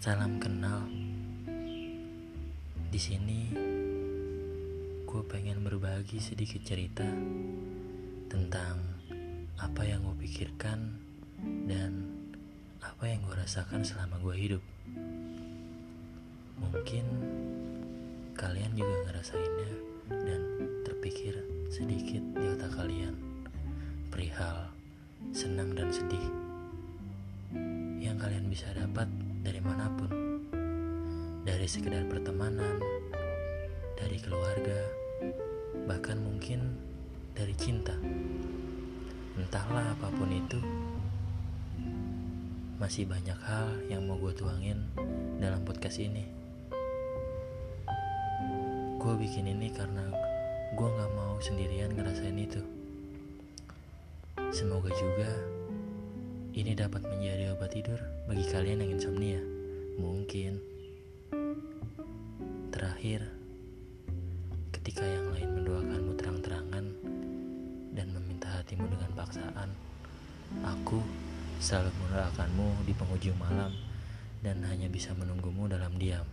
Salam kenal. Di sini gue pengen berbagi sedikit cerita tentang apa yang gue pikirkan dan apa yang gue rasakan selama gue hidup. Mungkin kalian juga ngerasainnya dan terpikir sedikit di otak kalian perihal senang dan sedih kalian bisa dapat dari mana pun. Dari sekedar pertemanan dari keluarga bahkan mungkin dari cinta. Entahlah apa pun itu masih banyak hal yang mau gue tuangin dalam podcast ini. Gue bikin ini karena gue gak mau sendirian ngerasain itu. Semoga juga ini dapat menjadi obat tidur bagi kalian yang insomnia. Mungkin terakhir, ketika yang lain mendoakanmu terang-terangan dan meminta hatimu dengan paksaan, aku selalu mendoakanmu di penghujung malam dan hanya bisa menunggumu dalam diam.